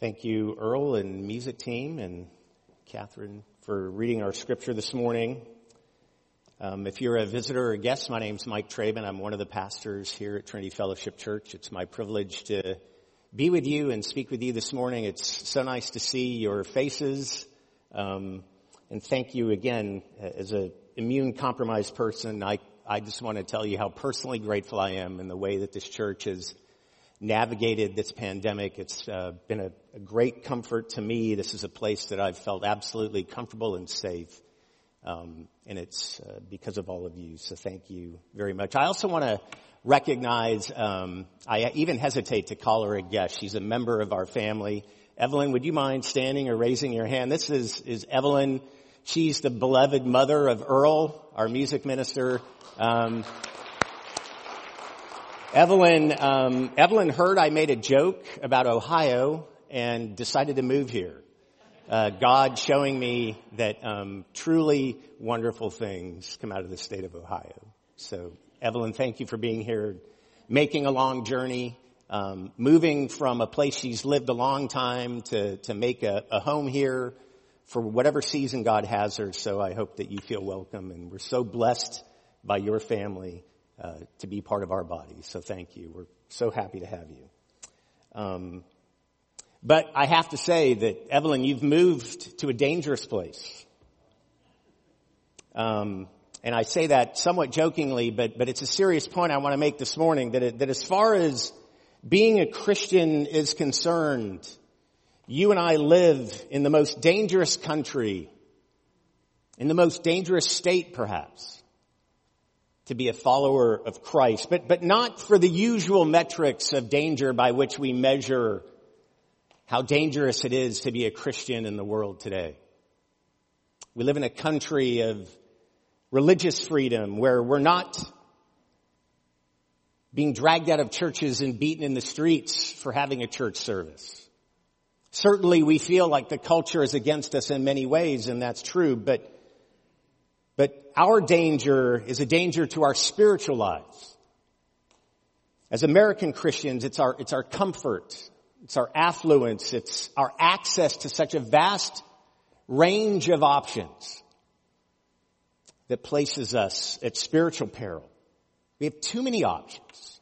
Thank you, Earl and music team and Catherine for reading our scripture this morning. Um, if you're a visitor or a guest, my name's Mike Traben. I'm one of the pastors here at Trinity Fellowship Church. It's my privilege to be with you and speak with you this morning. It's so nice to see your faces. Um, and thank you again. As an immune compromised person, I, I just want to tell you how personally grateful I am in the way that this church has navigated this pandemic. It's uh, been a, a, great comfort to me. This is a place that I've felt absolutely comfortable and safe. Um, and it's uh, because of all of you. So thank you very much. I also want to recognize, um, I even hesitate to call her a guest. She's a member of our family. Evelyn, would you mind standing or raising your hand? This is, is Evelyn. She's the beloved mother of Earl, our music minister. Um, Evelyn, um, Evelyn heard I made a joke about Ohio and decided to move here. Uh, God showing me that um, truly wonderful things come out of the state of Ohio. So, Evelyn, thank you for being here, making a long journey, um, moving from a place she's lived a long time to to make a, a home here for whatever season God has her. So, I hope that you feel welcome, and we're so blessed by your family to be part of our body. So thank you. We're so happy to have you. Um, but I have to say that Evelyn, you've moved to a dangerous place. Um, and I say that somewhat jokingly, but but it's a serious point I want to make this morning. That it, that as far as being a Christian is concerned, you and I live in the most dangerous country, in the most dangerous state, perhaps to be a follower of Christ, but, but not for the usual metrics of danger by which we measure how dangerous it is to be a Christian in the world today. We live in a country of religious freedom where we're not being dragged out of churches and beaten in the streets for having a church service. Certainly we feel like the culture is against us in many ways and that's true, but but our danger is a danger to our spiritual lives. As American Christians, it's our, it's our comfort, it's our affluence, it's our access to such a vast range of options that places us at spiritual peril. We have too many options,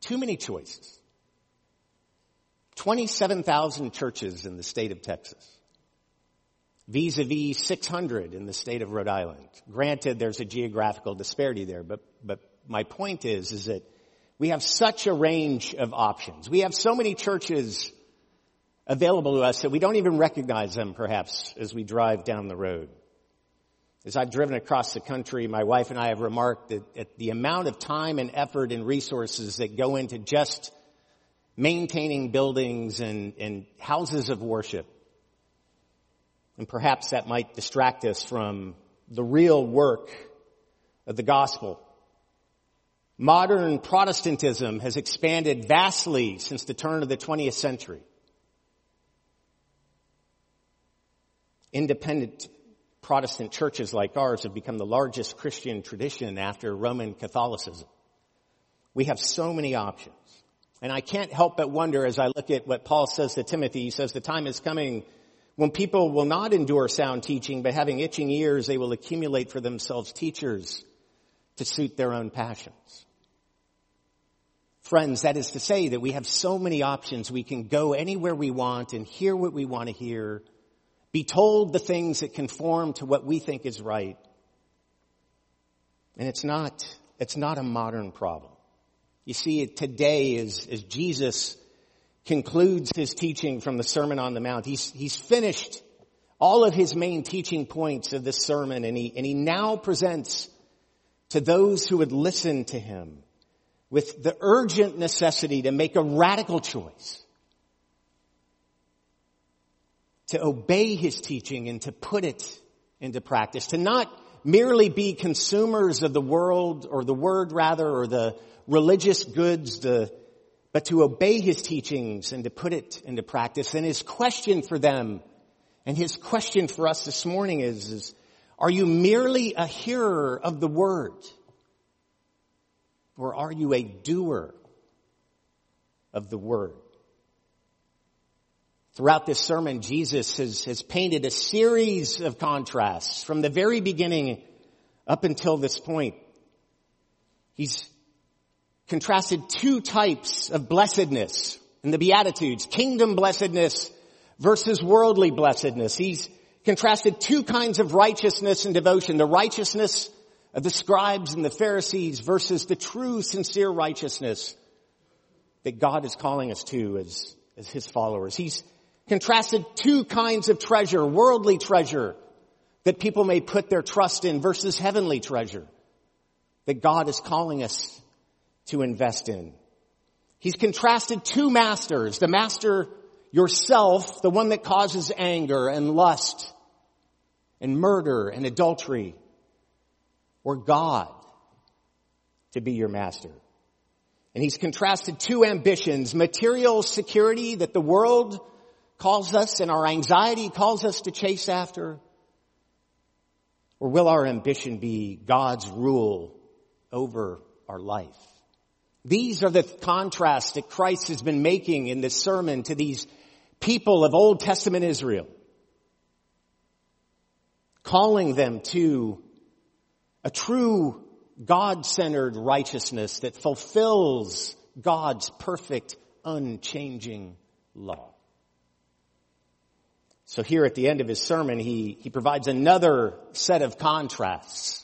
too many choices. 27,000 churches in the state of Texas vis-a-vis 600 in the state of Rhode Island. Granted, there's a geographical disparity there, but, but my point is, is that we have such a range of options. We have so many churches available to us that we don't even recognize them perhaps as we drive down the road. As I've driven across the country, my wife and I have remarked that at the amount of time and effort and resources that go into just maintaining buildings and, and houses of worship and perhaps that might distract us from the real work of the gospel. Modern Protestantism has expanded vastly since the turn of the 20th century. Independent Protestant churches like ours have become the largest Christian tradition after Roman Catholicism. We have so many options. And I can't help but wonder as I look at what Paul says to Timothy, he says the time is coming when people will not endure sound teaching, but having itching ears, they will accumulate for themselves teachers to suit their own passions. Friends, that is to say that we have so many options. We can go anywhere we want and hear what we want to hear, be told the things that conform to what we think is right. And it's not, it's not a modern problem. You see, today is, is Jesus concludes his teaching from the Sermon on the Mount. He's, he's finished all of his main teaching points of this sermon and he, and he now presents to those who would listen to him with the urgent necessity to make a radical choice. To obey his teaching and to put it into practice. To not merely be consumers of the world or the word rather or the religious goods, the but to obey his teachings and to put it into practice. And his question for them and his question for us this morning is, is are you merely a hearer of the word? Or are you a doer of the word? Throughout this sermon, Jesus has, has painted a series of contrasts from the very beginning up until this point. He's contrasted two types of blessedness in the Beatitudes, kingdom blessedness versus worldly blessedness. He's contrasted two kinds of righteousness and devotion, the righteousness of the scribes and the Pharisees versus the true, sincere righteousness that God is calling us to as, as His followers. He's contrasted two kinds of treasure, worldly treasure that people may put their trust in versus heavenly treasure that God is calling us to invest in. He's contrasted two masters, the master yourself, the one that causes anger and lust and murder and adultery, or God to be your master. And he's contrasted two ambitions, material security that the world calls us and our anxiety calls us to chase after, or will our ambition be God's rule over our life? These are the contrasts that Christ has been making in this sermon to these people of Old Testament Israel. Calling them to a true God-centered righteousness that fulfills God's perfect, unchanging law. So here at the end of his sermon, he, he provides another set of contrasts.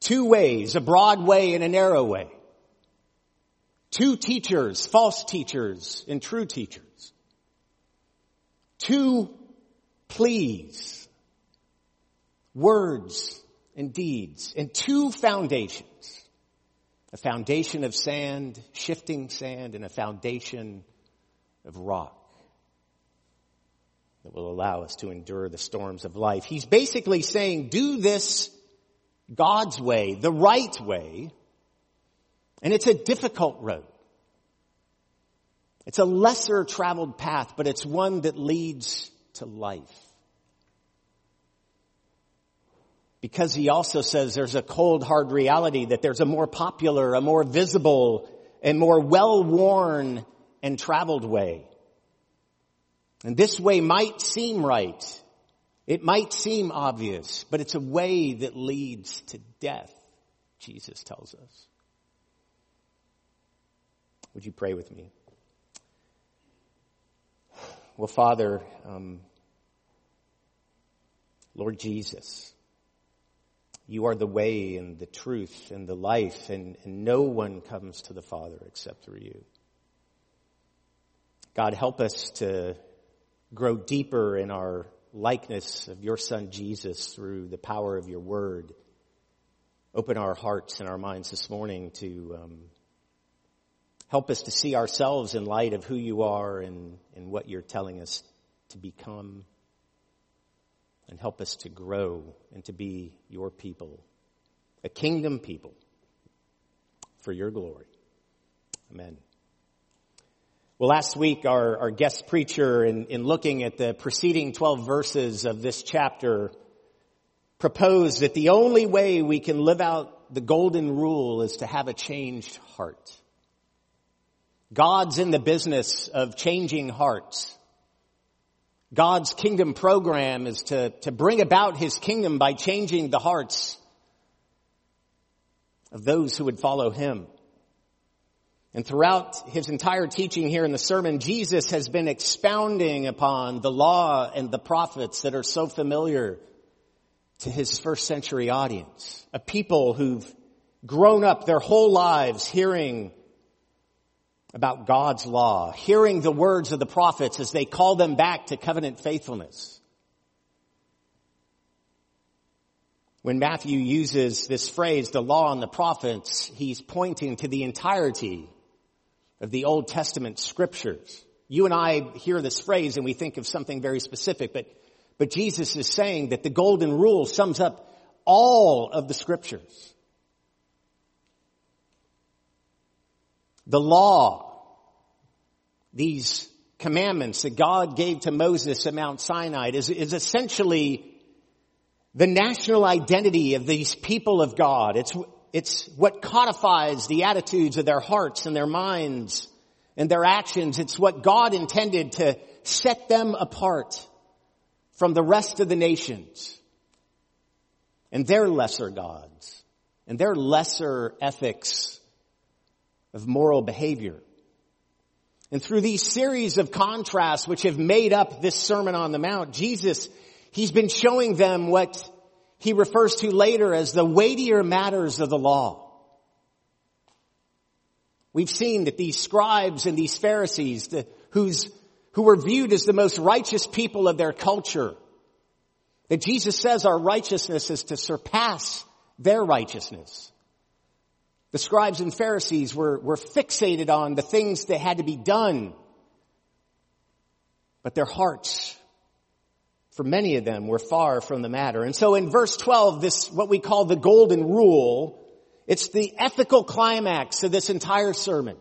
Two ways, a broad way and a narrow way. Two teachers, false teachers and true teachers. Two pleas, words and deeds, and two foundations. A foundation of sand, shifting sand, and a foundation of rock that will allow us to endure the storms of life. He's basically saying, do this God's way, the right way, and it's a difficult road. It's a lesser traveled path, but it's one that leads to life. Because he also says there's a cold, hard reality that there's a more popular, a more visible, and more well-worn and traveled way. And this way might seem right. It might seem obvious, but it's a way that leads to death, Jesus tells us. Would you pray with me? Well, Father, um, Lord Jesus, you are the way and the truth and the life, and, and no one comes to the Father except through you. God, help us to grow deeper in our likeness of your son Jesus through the power of your word. Open our hearts and our minds this morning to um, help us to see ourselves in light of who you are and, and what you're telling us to become. And help us to grow and to be your people, a kingdom people for your glory. Amen. Well, last week our, our guest preacher in, in looking at the preceding 12 verses of this chapter proposed that the only way we can live out the golden rule is to have a changed heart. God's in the business of changing hearts. God's kingdom program is to, to bring about his kingdom by changing the hearts of those who would follow him. And throughout his entire teaching here in the sermon, Jesus has been expounding upon the law and the prophets that are so familiar to his first century audience. A people who've grown up their whole lives hearing about God's law, hearing the words of the prophets as they call them back to covenant faithfulness. When Matthew uses this phrase, the law and the prophets, he's pointing to the entirety of the Old Testament scriptures. You and I hear this phrase and we think of something very specific, but, but Jesus is saying that the golden rule sums up all of the scriptures. The law, these commandments that God gave to Moses at Mount Sinai is, is essentially the national identity of these people of God. It's it's what codifies the attitudes of their hearts and their minds and their actions. It's what God intended to set them apart from the rest of the nations and their lesser gods and their lesser ethics of moral behavior. And through these series of contrasts which have made up this Sermon on the Mount, Jesus, He's been showing them what He refers to later as the weightier matters of the law. We've seen that these scribes and these Pharisees, the, whose, who were viewed as the most righteous people of their culture, that Jesus says our righteousness is to surpass their righteousness. The scribes and Pharisees were, were fixated on the things that had to be done. But their hearts, for many of them, were far from the matter. And so in verse 12, this, what we call the golden rule, it's the ethical climax of this entire sermon.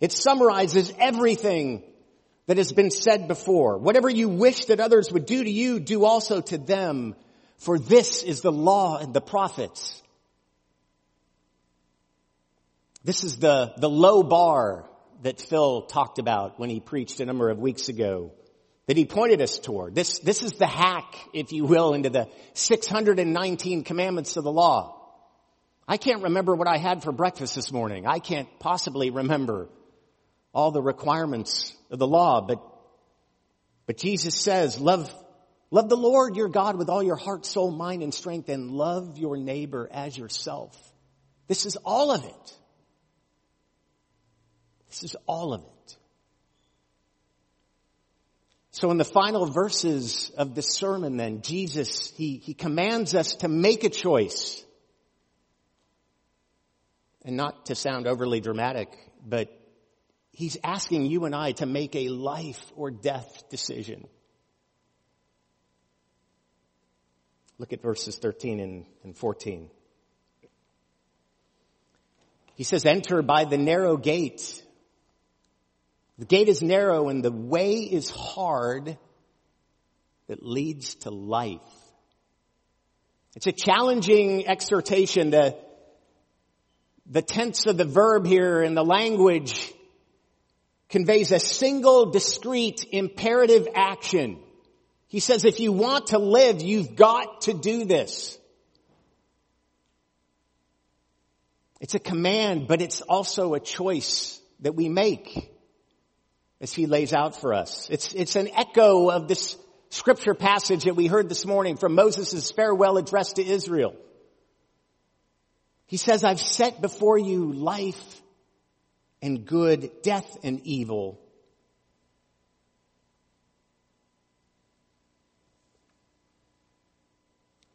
It summarizes everything that has been said before. Whatever you wish that others would do to you, do also to them. For this is the law and the prophets. This is the, the low bar that Phil talked about when he preached a number of weeks ago that he pointed us toward. This, this is the hack, if you will, into the 619 commandments of the law. I can't remember what I had for breakfast this morning. I can't possibly remember all the requirements of the law, but, but Jesus says, love, love the Lord your God with all your heart, soul, mind, and strength, and love your neighbor as yourself. This is all of it. This is all of it. So in the final verses of the sermon then, Jesus, he, he commands us to make a choice. And not to sound overly dramatic, but he's asking you and I to make a life or death decision. Look at verses 13 and, and 14. He says, enter by the narrow gate. The gate is narrow and the way is hard that leads to life. It's a challenging exhortation. The, the tense of the verb here in the language conveys a single discrete imperative action. He says if you want to live, you've got to do this. It's a command, but it's also a choice that we make as he lays out for us. It's, it's an echo of this scripture passage that we heard this morning from Moses' farewell address to Israel. He says, I've set before you life and good, death and evil.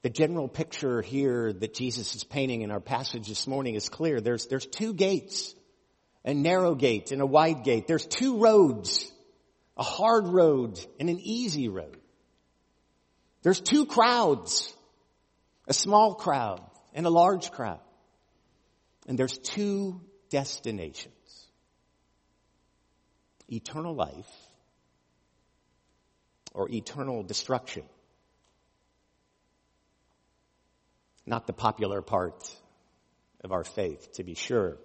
The general picture here that Jesus is painting in our passage this morning is clear. There's, there's two gates a narrow gate and a wide gate. There's two roads, a hard road and an easy road. There's two crowds, a small crowd and a large crowd. And there's two destinations. Eternal life or eternal destruction. Not the popular part of our faith, to be sure.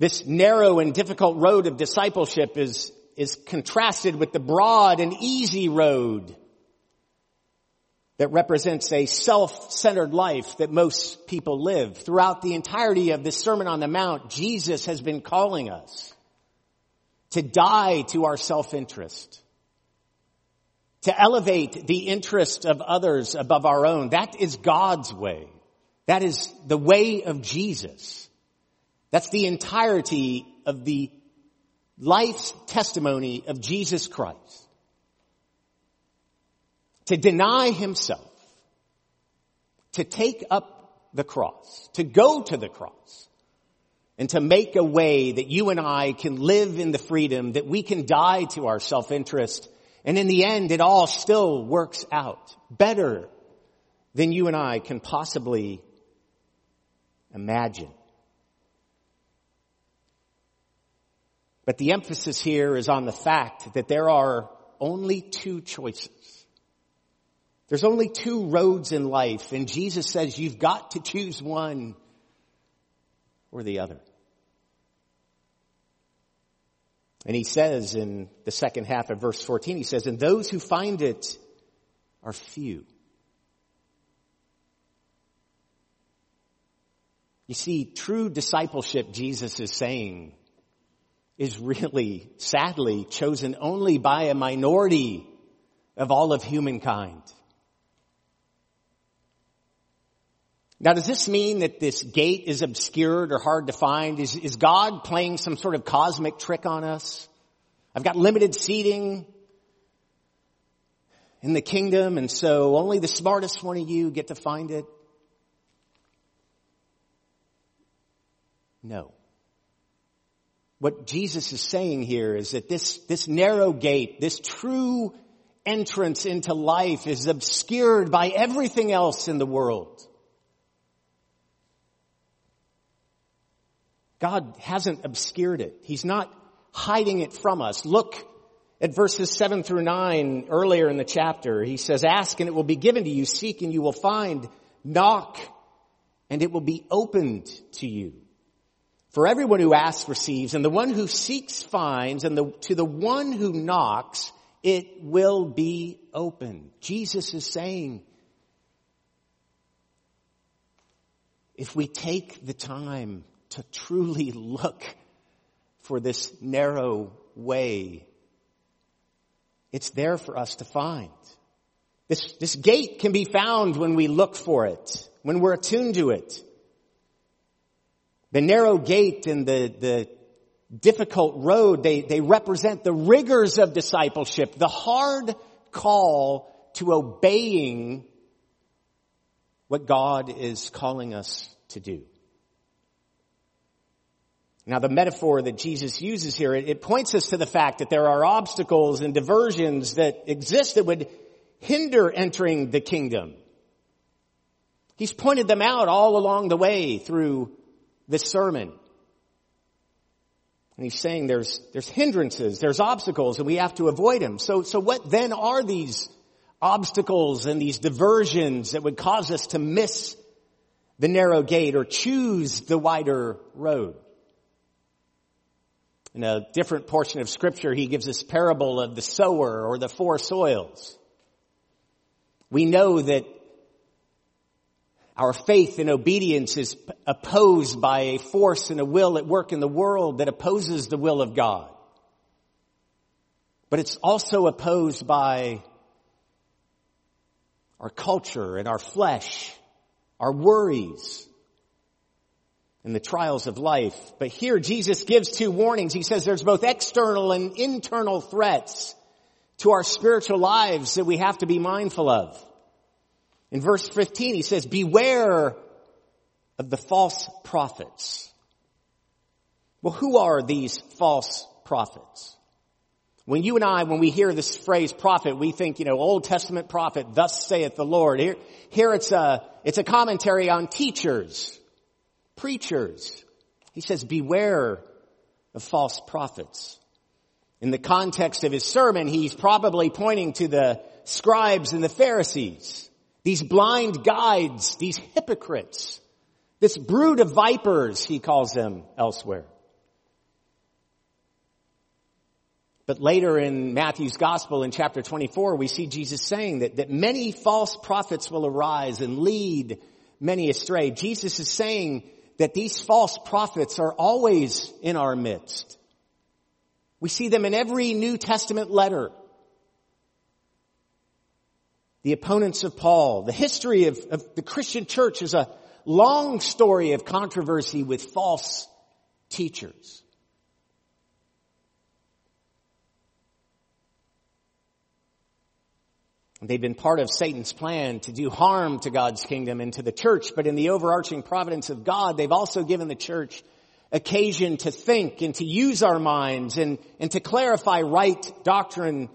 This narrow and difficult road of discipleship is, is contrasted with the broad and easy road that represents a self-centered life that most people live. Throughout the entirety of this Sermon on the Mount, Jesus has been calling us to die to our self-interest, to elevate the interest of others above our own. That is God's way. That is the way of Jesus. That's the entirety of the life's testimony of Jesus Christ. To deny himself, to take up the cross, to go to the cross, and to make a way that you and I can live in the freedom, that we can die to our self-interest, and in the end it all still works out better than you and I can possibly imagine. But the emphasis here is on the fact that there are only two choices. There's only two roads in life, and Jesus says you've got to choose one or the other. And he says in the second half of verse 14, he says, and those who find it are few. You see, true discipleship, Jesus is saying, is really, sadly, chosen only by a minority of all of humankind. Now, does this mean that this gate is obscured or hard to find? Is, is God playing some sort of cosmic trick on us? I've got limited seating in the kingdom, and so only the smartest one of you get to find it. No. What Jesus is saying here is that this, this narrow gate, this true entrance into life is obscured by everything else in the world. God hasn't obscured it. He's not hiding it from us. Look at verses 7 through 9 earlier in the chapter. He says, ask and it will be given to you. Seek and you will find. Knock and it will be opened to you. For everyone who asks receives and the one who seeks finds and the, to the one who knocks it will be open. Jesus is saying, if we take the time to truly look for this narrow way. It's there for us to find. This, this gate can be found when we look for it, when we're attuned to it. The narrow gate and the, the difficult road, they, they represent the rigors of discipleship, the hard call to obeying what God is calling us to do. Now the metaphor that Jesus uses here, it, it, points us to the fact that there are obstacles and diversions that exist that would hinder entering the kingdom. He's pointed them out all along the way through this sermon. And he's saying there's, there's hindrances, there's obstacles, and we have to avoid them. So, so what then are these obstacles and these diversions that would cause us to miss the narrow gate or choose the wider road? In a different portion of scripture, he gives this parable of the sower or the four soils. We know that our faith and obedience is opposed by a force and a will at work in the world that opposes the will of God. But it's also opposed by our culture and our flesh, our worries, and the trials of life. But here Jesus gives two warnings. He says there's both external and internal threats to our spiritual lives that we have to be mindful of. In verse 15 he says, beware of the false prophets. Well, who are these false prophets? When you and I, when we hear this phrase prophet, we think, you know, Old Testament prophet, thus saith the Lord. Here, here it's a, it's a commentary on teachers preachers. He says, beware of false prophets. In the context of his sermon, he's probably pointing to the scribes and the Pharisees, these blind guides, these hypocrites, this brood of vipers, he calls them elsewhere. But later in Matthew's gospel in chapter 24, we see Jesus saying that, that many false prophets will arise and lead many astray. Jesus is saying that these false prophets are always in our midst. We see them in every New Testament letter. The opponents of Paul, the history of, of the Christian church is a long story of controversy with false teachers. They've been part of Satan's plan to do harm to God's kingdom and to the church, but in the overarching providence of God, they've also given the church occasion to think and to use our minds and, and to clarify right doctrine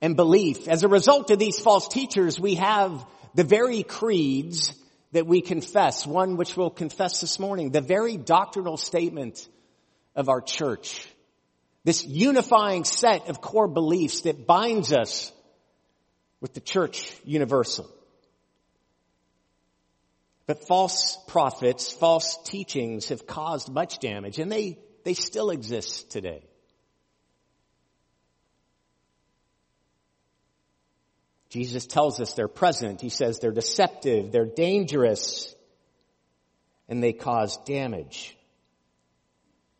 and belief. As a result of these false teachers, we have the very creeds that we confess, one which we'll confess this morning, the very doctrinal statement of our church. This unifying set of core beliefs that binds us with the church universal. But false prophets, false teachings have caused much damage and they, they still exist today. Jesus tells us they're present. He says they're deceptive, they're dangerous, and they cause damage.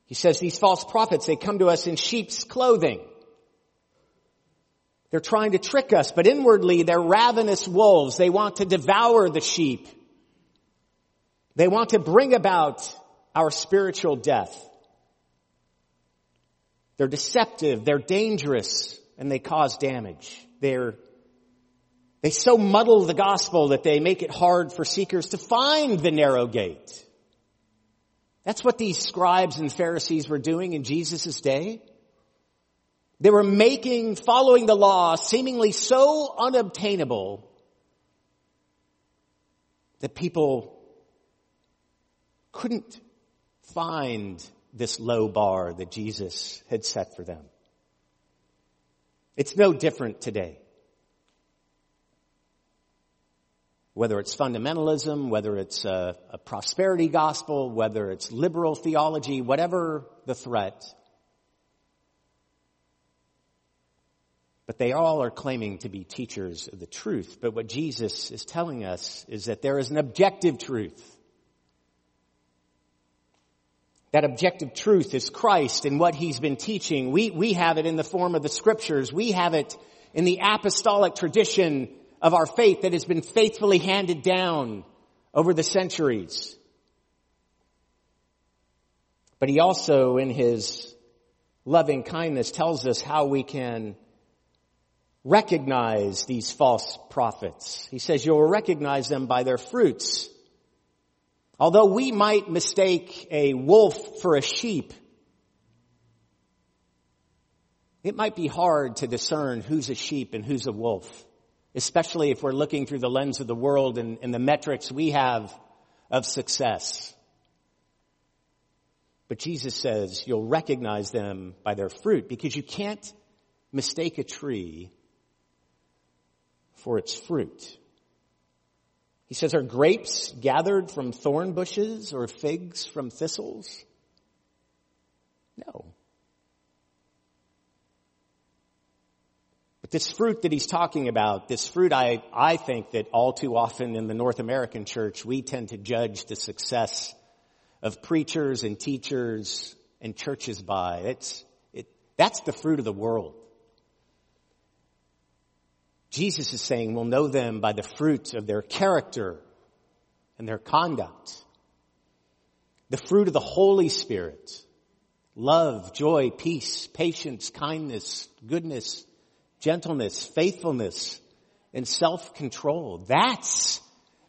He says these false prophets, they come to us in sheep's clothing. They're trying to trick us, but inwardly they're ravenous wolves. They want to devour the sheep. They want to bring about our spiritual death. They're deceptive, they're dangerous, and they cause damage. They're, they so muddle the gospel that they make it hard for seekers to find the narrow gate. That's what these scribes and Pharisees were doing in Jesus' day. They were making following the law seemingly so unobtainable that people couldn't find this low bar that Jesus had set for them. It's no different today. Whether it's fundamentalism, whether it's a, a prosperity gospel, whether it's liberal theology, whatever the threat, But they all are claiming to be teachers of the truth. But what Jesus is telling us is that there is an objective truth. That objective truth is Christ and what He's been teaching. We, we have it in the form of the scriptures. We have it in the apostolic tradition of our faith that has been faithfully handed down over the centuries. But He also, in His loving kindness, tells us how we can recognize these false prophets. He says you will recognize them by their fruits. Although we might mistake a wolf for a sheep, it might be hard to discern who's a sheep and who's a wolf, especially if we're looking through the lens of the world and, and the metrics we have of success. But Jesus says you'll recognize them by their fruit because you can't mistake a tree for its fruit. He says, are grapes gathered from thorn bushes or figs from thistles? No. But this fruit that he's talking about, this fruit I, I think that all too often in the North American church, we tend to judge the success of preachers and teachers and churches by. It's, it, that's the fruit of the world. Jesus is saying we'll know them by the fruit of their character and their conduct. The fruit of the Holy Spirit. Love, joy, peace, patience, kindness, goodness, gentleness, faithfulness, and self-control. That's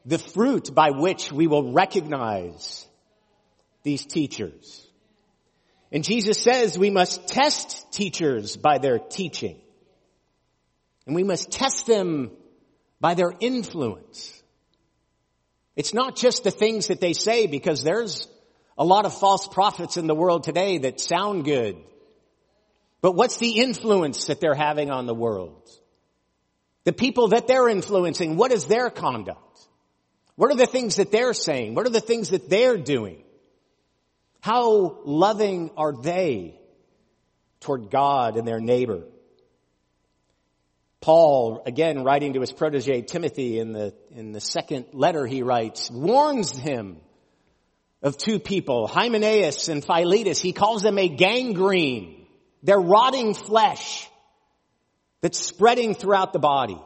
the fruit by which we will recognize these teachers. And Jesus says we must test teachers by their teaching. And we must test them by their influence. It's not just the things that they say because there's a lot of false prophets in the world today that sound good. But what's the influence that they're having on the world? The people that they're influencing, what is their conduct? What are the things that they're saying? What are the things that they're doing? How loving are they toward God and their neighbor? Paul, again, writing to his protege Timothy in the, in the second letter he writes, warns him of two people, Hymenaeus and Philetus. He calls them a gangrene. They're rotting flesh that's spreading throughout the body.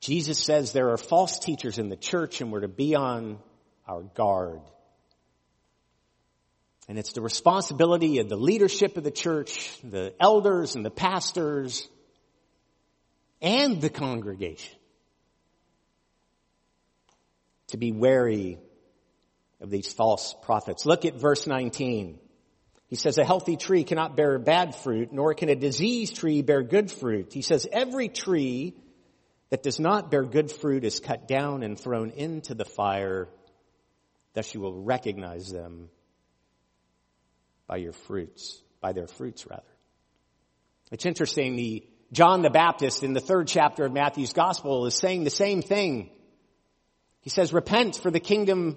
Jesus says there are false teachers in the church and we're to be on our guard. And it's the responsibility of the leadership of the church, the elders and the pastors, and the congregation to be wary of these false prophets. Look at verse 19. He says, a healthy tree cannot bear bad fruit, nor can a diseased tree bear good fruit. He says, every tree that does not bear good fruit is cut down and thrown into the fire. Thus you will recognize them by your fruits, by their fruits rather. It's interesting, the John the Baptist in the third chapter of Matthew's gospel is saying the same thing. He says, repent for the kingdom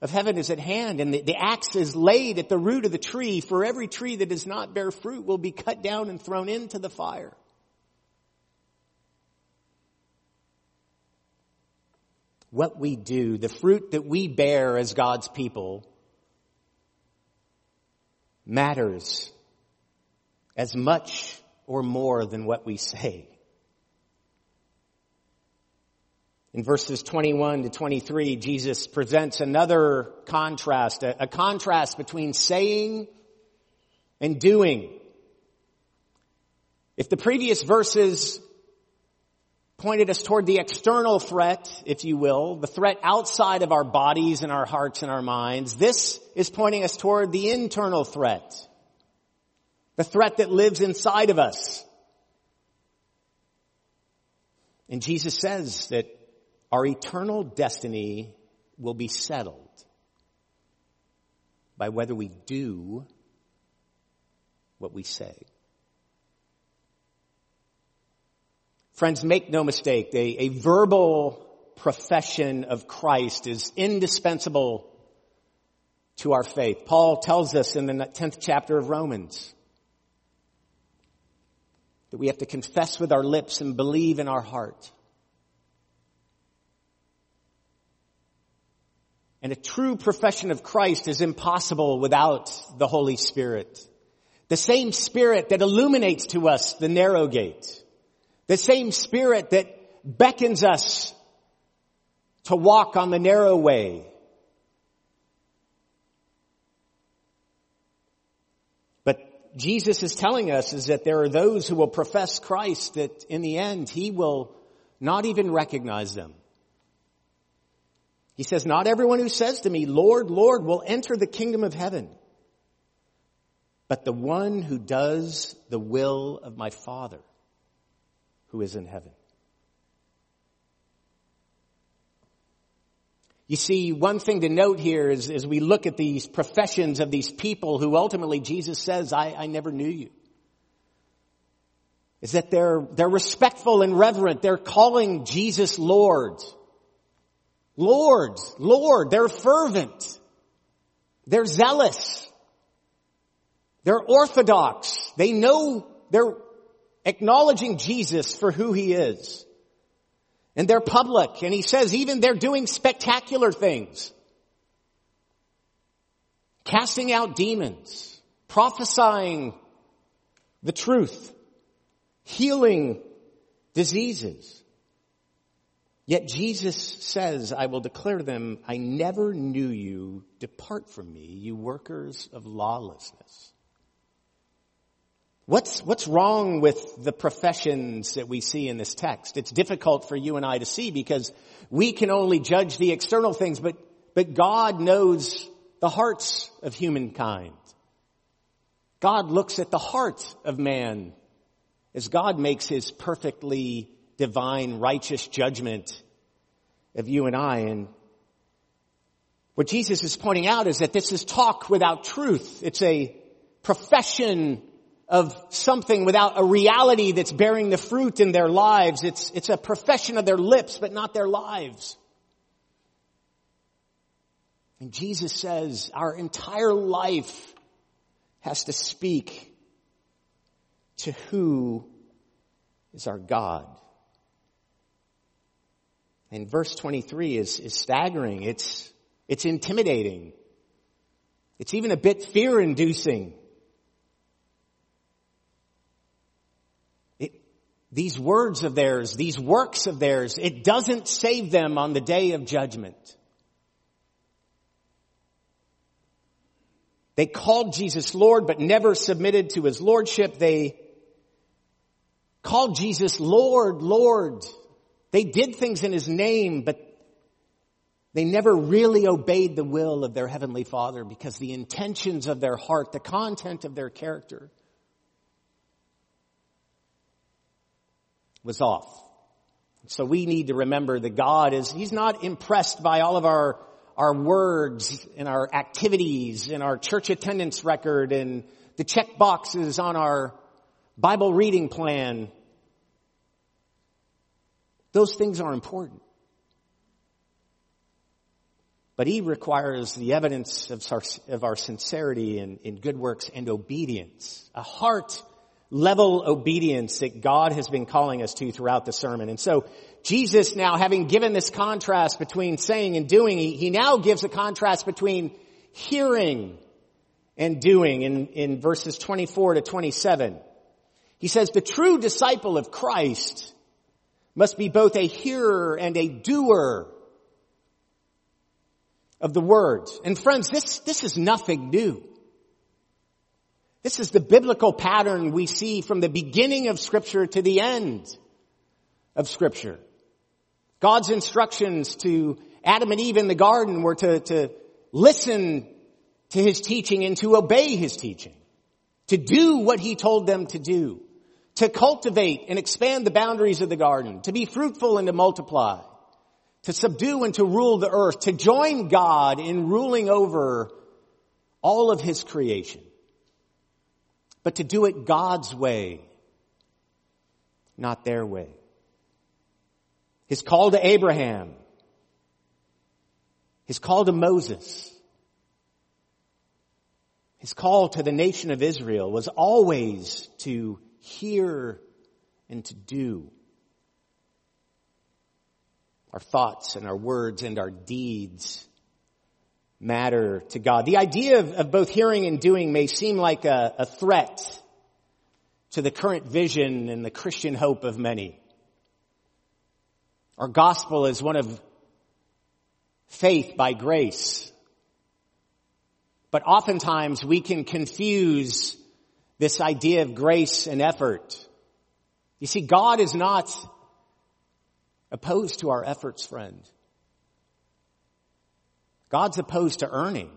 of heaven is at hand and the, the axe is laid at the root of the tree for every tree that does not bear fruit will be cut down and thrown into the fire. What we do, the fruit that we bear as God's people matters as much or more than what we say. In verses 21 to 23, Jesus presents another contrast, a, a, contrast between saying and doing. If the previous verses pointed us toward the external threat, if you will, the threat outside of our bodies and our hearts and our minds, this is pointing us toward the internal threat. The threat that lives inside of us. And Jesus says that our eternal destiny will be settled by whether we do what we say. Friends, make no mistake, a, a verbal profession of Christ is indispensable to our faith. Paul tells us in the 10th chapter of Romans that we have to confess with our lips and believe in our heart And a true profession of Christ is impossible without the Holy Spirit. The same Spirit that illuminates to us the narrow gate. The same Spirit that beckons us to walk on the narrow way. But Jesus is telling us is that there are those who will profess Christ that in the end He will not even recognize them. He says, not everyone who says to me, Lord, Lord, will enter the kingdom of heaven, but the one who does the will of my Father who is in heaven. You see, one thing to note here is as we look at these professions of these people who ultimately Jesus says, I, I never knew you. Is that they're, they're respectful and reverent. They're calling Jesus Lord. Lord, Lord, they're fervent. They're zealous. They're orthodox. They know they're acknowledging Jesus for who he is. And they're public. And he says even they're doing spectacular things. Casting out demons. Prophesying the truth. Healing diseases. Yet Jesus says, I will declare to them, I never knew you. Depart from me, you workers of lawlessness. What's, what's wrong with the professions that we see in this text? It's difficult for you and I to see because we can only judge the external things, but, but God knows the hearts of humankind. God looks at the heart of man as God makes his perfectly divine righteous judgment of you and I. And what Jesus is pointing out is that this is talk without truth. It's a profession of something without a reality that's bearing the fruit in their lives. It's, it's a profession of their lips, but not their lives. And Jesus says our entire life has to speak to who is our God. And verse 23 is, is staggering. It's, it's intimidating. It's even a bit fear inducing. these words of theirs, these works of theirs, it doesn't save them on the day of judgment. They called Jesus Lord, but never submitted to his lordship. They called Jesus Lord, Lord. They did things in His name, but they never really obeyed the will of their Heavenly Father because the intentions of their heart, the content of their character was off. So we need to remember that God is, He's not impressed by all of our, our words and our activities and our church attendance record and the check boxes on our Bible reading plan. Those things are important. But he requires the evidence of our, of our sincerity in, in good works and obedience. A heart level obedience that God has been calling us to throughout the sermon. And so Jesus now having given this contrast between saying and doing, he, he now gives a contrast between hearing and doing in, in verses 24 to 27. He says the true disciple of Christ must be both a hearer and a doer of the words. And friends, this, this is nothing new. This is the biblical pattern we see from the beginning of scripture to the end of scripture. God's instructions to Adam and Eve in the garden were to, to listen to his teaching and to obey his teaching, to do what he told them to do, to cultivate and expand the boundaries of the garden, to be fruitful and to multiply, to subdue and to rule the earth, to join God in ruling over all of his creation, but to do it God's way, not their way. His call to Abraham, his call to Moses, his call to the nation of Israel was always to hear and to do. Our thoughts and our words and our deeds matter to God. The idea of, of both hearing and doing may seem like a, a threat to the current vision and the Christian hope of many. Our gospel is one of faith by grace. But oftentimes we can confuse this idea of grace and effort. You see, God is not opposed to our efforts, friend. God's opposed to earning.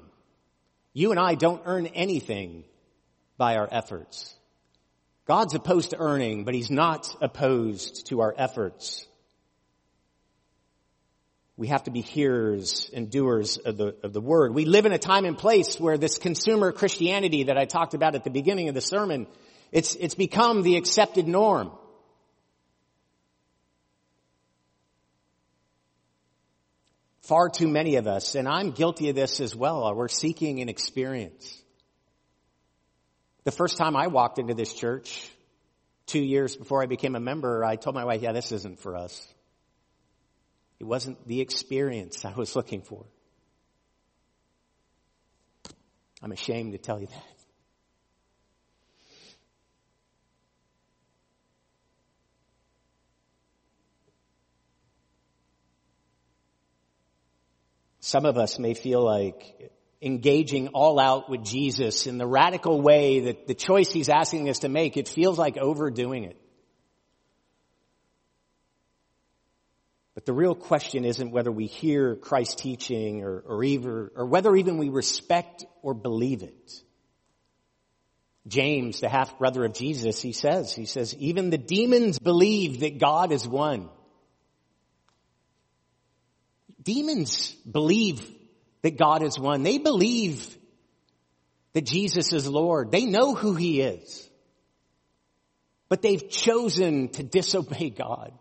You and I don't earn anything by our efforts. God's opposed to earning, but He's not opposed to our efforts. We have to be hearers and doers of the, of the word. We live in a time and place where this consumer Christianity that I talked about at the beginning of the sermon, it's, it's become the accepted norm. Far too many of us, and I'm guilty of this as well, we're seeking an experience. The first time I walked into this church, two years before I became a member, I told my wife, yeah, this isn't for us. It wasn't the experience I was looking for. I'm ashamed to tell you that. Some of us may feel like engaging all out with Jesus in the radical way that the choice he's asking us to make, it feels like overdoing it. But the real question isn't whether we hear Christ's teaching or, or, even, or whether even we respect or believe it. James, the half brother of Jesus, he says, he says, even the demons believe that God is one. Demons believe that God is one. They believe that Jesus is Lord. They know who he is. But they've chosen to disobey God.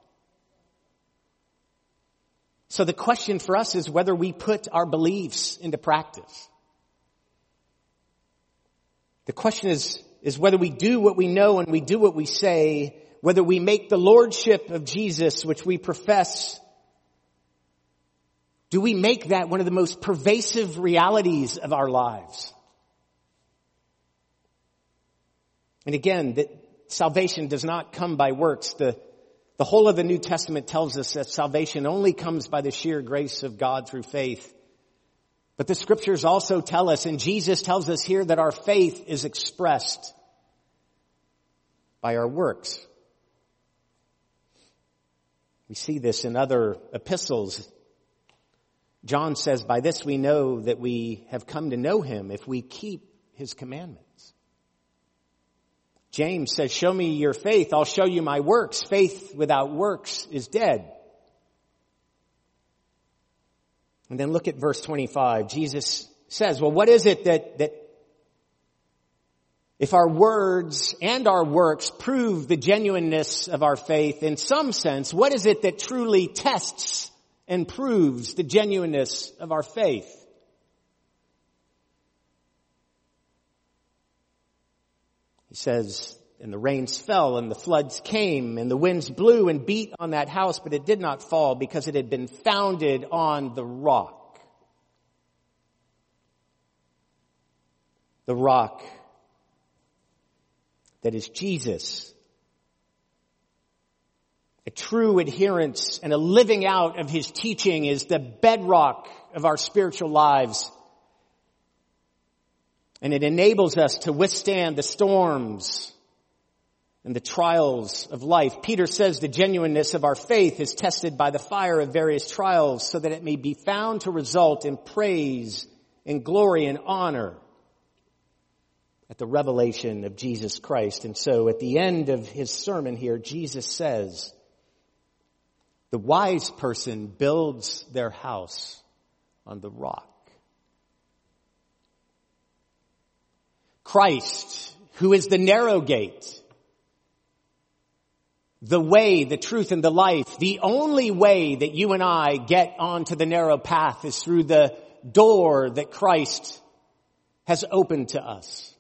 So the question for us is whether we put our beliefs into practice. The question is, is whether we do what we know and we do what we say, whether we make the lordship of Jesus, which we profess, do we make that one of the most pervasive realities of our lives? And again, that salvation does not come by works. The the whole of the New Testament tells us that salvation only comes by the sheer grace of God through faith. But the scriptures also tell us, and Jesus tells us here that our faith is expressed by our works. We see this in other epistles. John says, by this we know that we have come to know him if we keep his commandments. James says, show me your faith, I'll show you my works. Faith without works is dead. And then look at verse 25. Jesus says, well, what is it that, that if our words and our works prove the genuineness of our faith in some sense, what is it that truly tests and proves the genuineness of our faith. He says, and the rains fell and the floods came and the winds blew and beat on that house, but it did not fall because it had been founded on the rock. The rock that is Jesus. A true adherence and a living out of his teaching is the bedrock of our spiritual lives. And it enables us to withstand the storms and the trials of life. Peter says the genuineness of our faith is tested by the fire of various trials so that it may be found to result in praise and glory and honor at the revelation of Jesus Christ. And so at the end of his sermon here, Jesus says, the wise person builds their house on the rock. Christ, who is the narrow gate, the way, the truth, and the life, the only way that you and I get onto the narrow path is through the door that Christ has opened to us.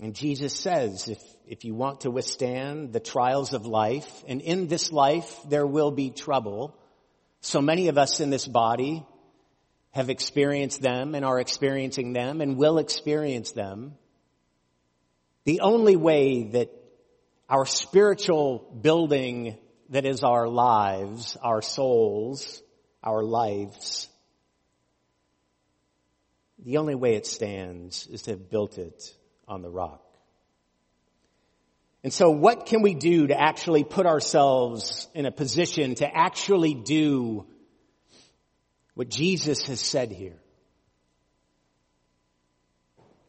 And Jesus says, if, if you want to withstand the trials of life, and in this life there will be trouble, so many of us in this body have experienced them and are experiencing them and will experience them. The only way that our spiritual building that is our lives, our souls, our lives, the only way it stands is to have built it on the rock. And so what can we do to actually put ourselves in a position to actually do what Jesus has said here?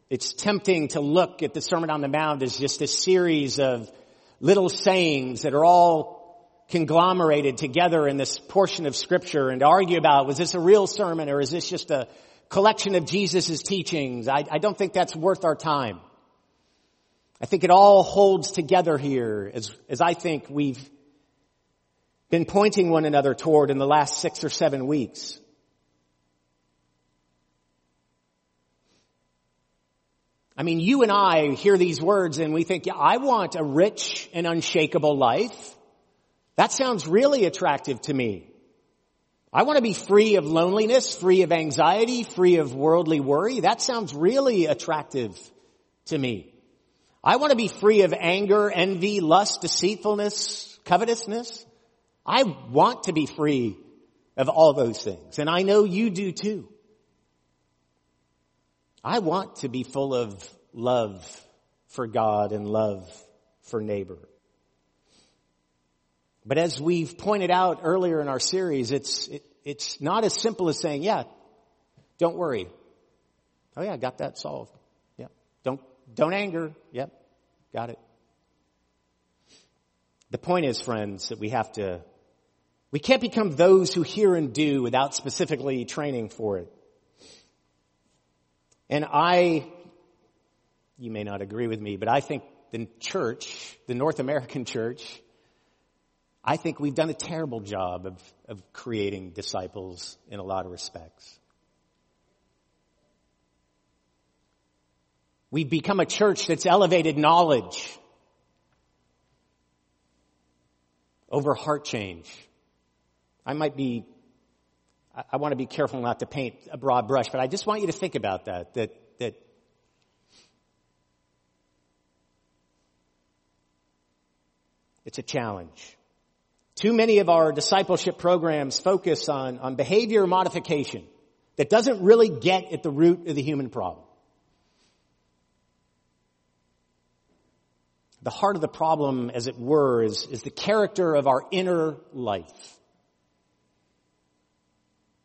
It's tempting to look at the Sermon on the Mount as just a series of little sayings that are all conglomerated together in this portion of scripture and to argue about was this a real sermon or is this just a collection of Jesus' teachings? I, I don't think that's worth our time. I think it all holds together here as, as I think we've been pointing one another toward in the last six or seven weeks. I mean, you and I hear these words and we think, yeah, I want a rich and unshakable life. That sounds really attractive to me. I want to be free of loneliness, free of anxiety, free of worldly worry. That sounds really attractive to me. I want to be free of anger, envy, lust, deceitfulness, covetousness. I want to be free of all those things. And I know you do too. I want to be full of love for God and love for neighbor. But as we've pointed out earlier in our series, it's, it, it's not as simple as saying, yeah, don't worry. Oh yeah, I got that solved. Yeah. Don't don't anger. Yep. Got it. The point is, friends, that we have to, we can't become those who hear and do without specifically training for it. And I, you may not agree with me, but I think the church, the North American church, I think we've done a terrible job of, of creating disciples in a lot of respects. We've become a church that's elevated knowledge over heart change. I might be, I want to be careful not to paint a broad brush, but I just want you to think about that, that, that it's a challenge. Too many of our discipleship programs focus on, on behavior modification that doesn't really get at the root of the human problem. The heart of the problem, as it were, is, is the character of our inner life.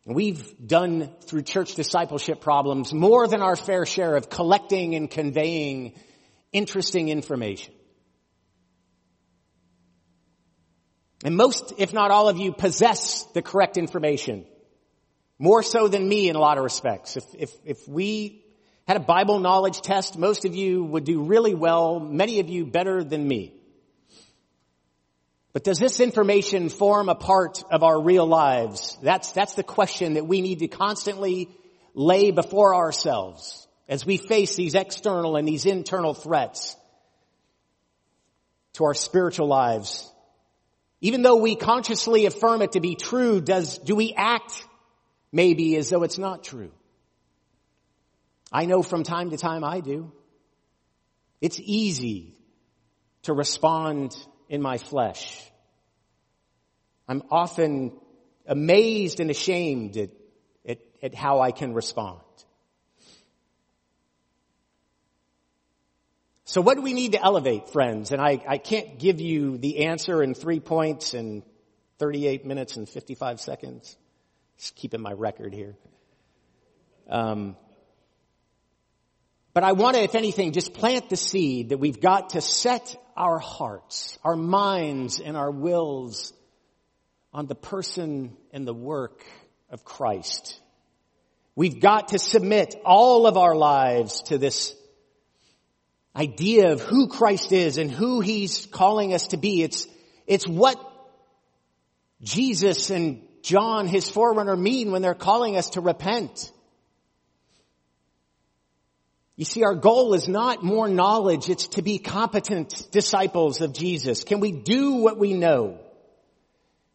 We've done through church discipleship problems more than our fair share of collecting and conveying interesting information. And most, if not all of you, possess the correct information. More so than me in a lot of respects. If, if, if we had a Bible knowledge test, most of you would do really well, many of you better than me. But does this information form a part of our real lives? That's, that's the question that we need to constantly lay before ourselves as we face these external and these internal threats to our spiritual lives. Even though we consciously affirm it to be true, does, do we act maybe as though it's not true? I know from time to time I do. It's easy to respond in my flesh. I'm often amazed and ashamed at, at, at how I can respond. So what do we need to elevate, friends? And I, I can't give you the answer in three points in 38 minutes and 55 seconds. Just keeping my record here. Um, but I want to, if anything, just plant the seed that we've got to set our hearts, our minds, and our wills on the person and the work of Christ. We've got to submit all of our lives to this idea of who Christ is and who He's calling us to be. It's, it's what Jesus and John, his forerunner, mean when they're calling us to repent. You see, our goal is not more knowledge, it's to be competent disciples of Jesus. Can we do what we know?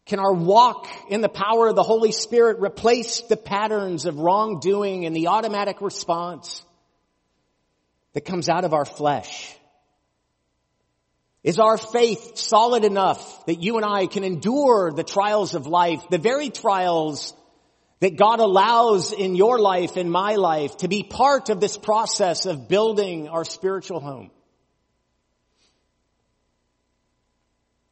Can our walk in the power of the Holy Spirit replace the patterns of wrongdoing and the automatic response that comes out of our flesh? Is our faith solid enough that you and I can endure the trials of life, the very trials that God allows in your life, in my life, to be part of this process of building our spiritual home?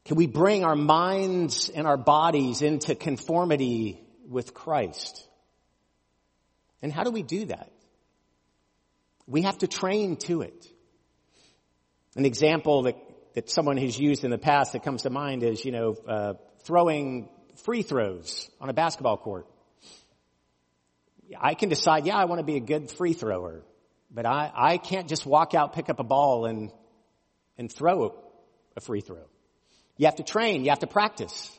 Can we bring our minds and our bodies into conformity with Christ? And how do we do that? We have to train to it. An example that, that someone has used in the past that comes to mind is, you know, uh, throwing free throws on a basketball court. I can decide, yeah, I want to be a good free thrower, but I, I can't just walk out, pick up a ball and, and throw a free throw. You have to train. You have to practice.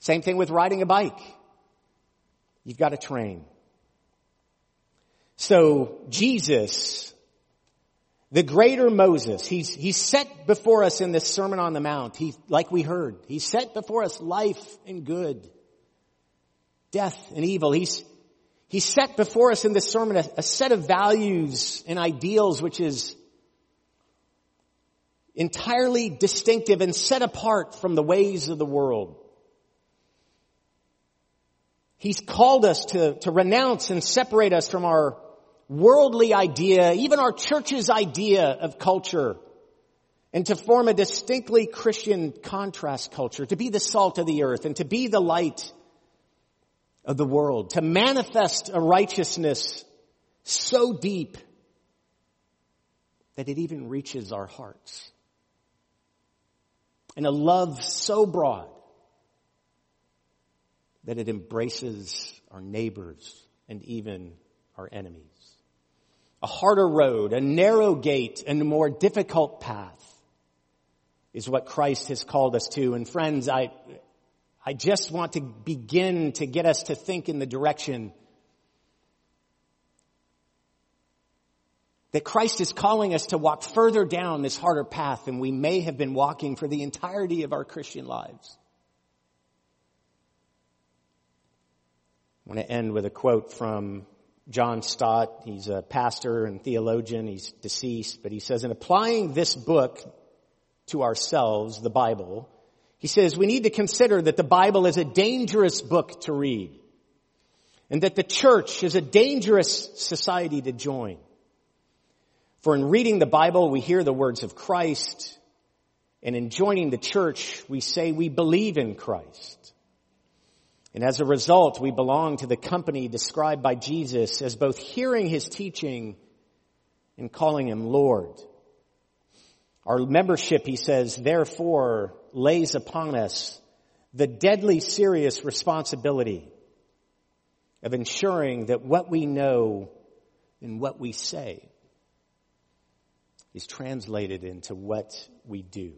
Same thing with riding a bike. You've got to train. So Jesus, the greater Moses, he's, he's set before us in this Sermon on the Mount. He, like we heard, he set before us life and good, death and evil. He's, he set before us in this sermon a, a set of values and ideals which is entirely distinctive and set apart from the ways of the world. He's called us to, to renounce and separate us from our worldly idea, even our church's idea of culture, and to form a distinctly Christian contrast culture, to be the salt of the earth and to be the light of the world, to manifest a righteousness so deep that it even reaches our hearts. And a love so broad that it embraces our neighbors and even our enemies. A harder road, a narrow gate, and a more difficult path is what Christ has called us to. And friends, I, I just want to begin to get us to think in the direction that Christ is calling us to walk further down this harder path than we may have been walking for the entirety of our Christian lives. I want to end with a quote from John Stott. He's a pastor and theologian. He's deceased, but he says, in applying this book to ourselves, the Bible, he says we need to consider that the Bible is a dangerous book to read and that the church is a dangerous society to join. For in reading the Bible, we hear the words of Christ and in joining the church, we say we believe in Christ. And as a result, we belong to the company described by Jesus as both hearing his teaching and calling him Lord. Our membership, he says, therefore lays upon us the deadly serious responsibility of ensuring that what we know and what we say is translated into what we do.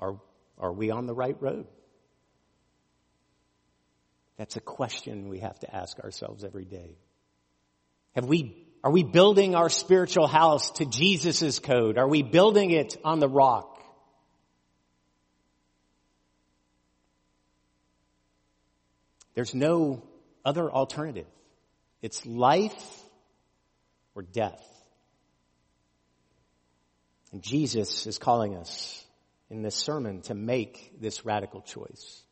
are, are we on the right road? That's a question we have to ask ourselves every day. Have we, are we building our spiritual house to Jesus' code? Are we building it on the rock? There's no other alternative. It's life or death. And Jesus is calling us in this sermon to make this radical choice.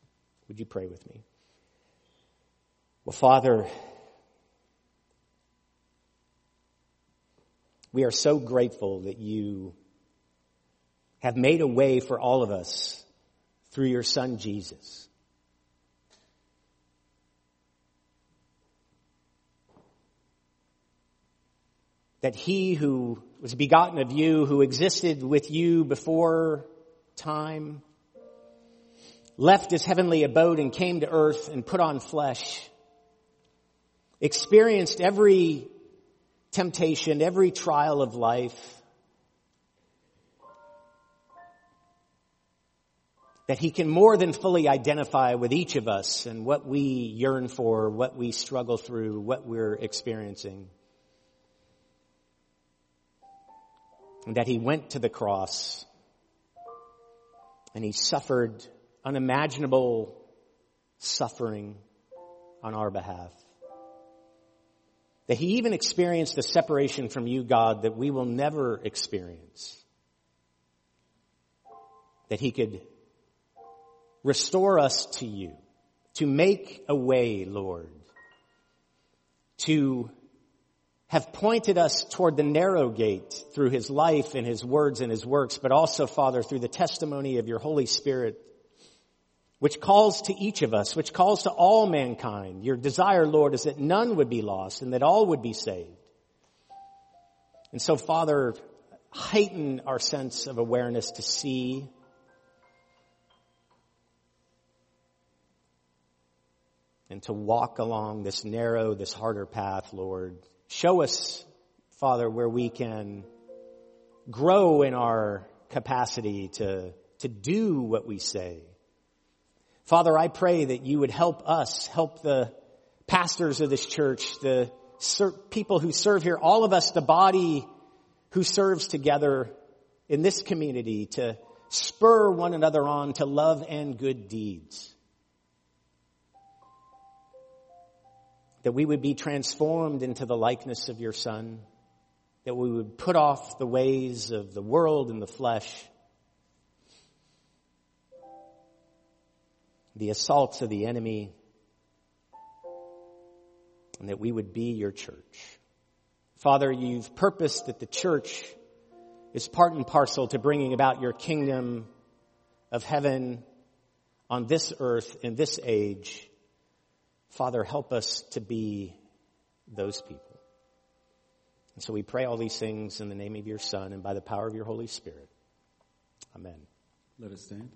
Would you pray with me? Well, Father, we are so grateful that you have made a way for all of us through your son Jesus. That he who was begotten of you, who existed with you before time, left his heavenly abode and came to earth and put on flesh, experienced every temptation, every trial of life, that he can more than fully identify with each of us and what we yearn for, what we struggle through, what we're experiencing. And that he went to the cross and he suffered unimaginable suffering on our behalf. That he even experienced a separation from you, God, that we will never experience. That he could restore us to you, to make a way, Lord, to have pointed us toward the narrow gate through his life and his words and his works, but also, Father, through the testimony of your Holy Spirit, which calls to each of us, which calls to all mankind. Your desire, Lord, is that none would be lost and that all would be saved. And so, Father, heighten our sense of awareness to see and to walk along this narrow, this harder path, Lord, Show us, Father, where we can grow in our capacity to, to do what we say. Father, I pray that you would help us, help the pastors of this church, the ser- people who serve here, all of us, the body who serves together in this community to spur one another on to love and good deeds. that we would be transformed into the likeness of your Son, that we would put off the ways of the world and the flesh, the assaults of the enemy, and that we would be your church. Father, you've purposed that the church is part and parcel to bringing about your kingdom of heaven on this earth in this age Father, help us to be those people. And so we pray all these things in the name of your Son and by the power of your Holy Spirit. Amen. Let us stand.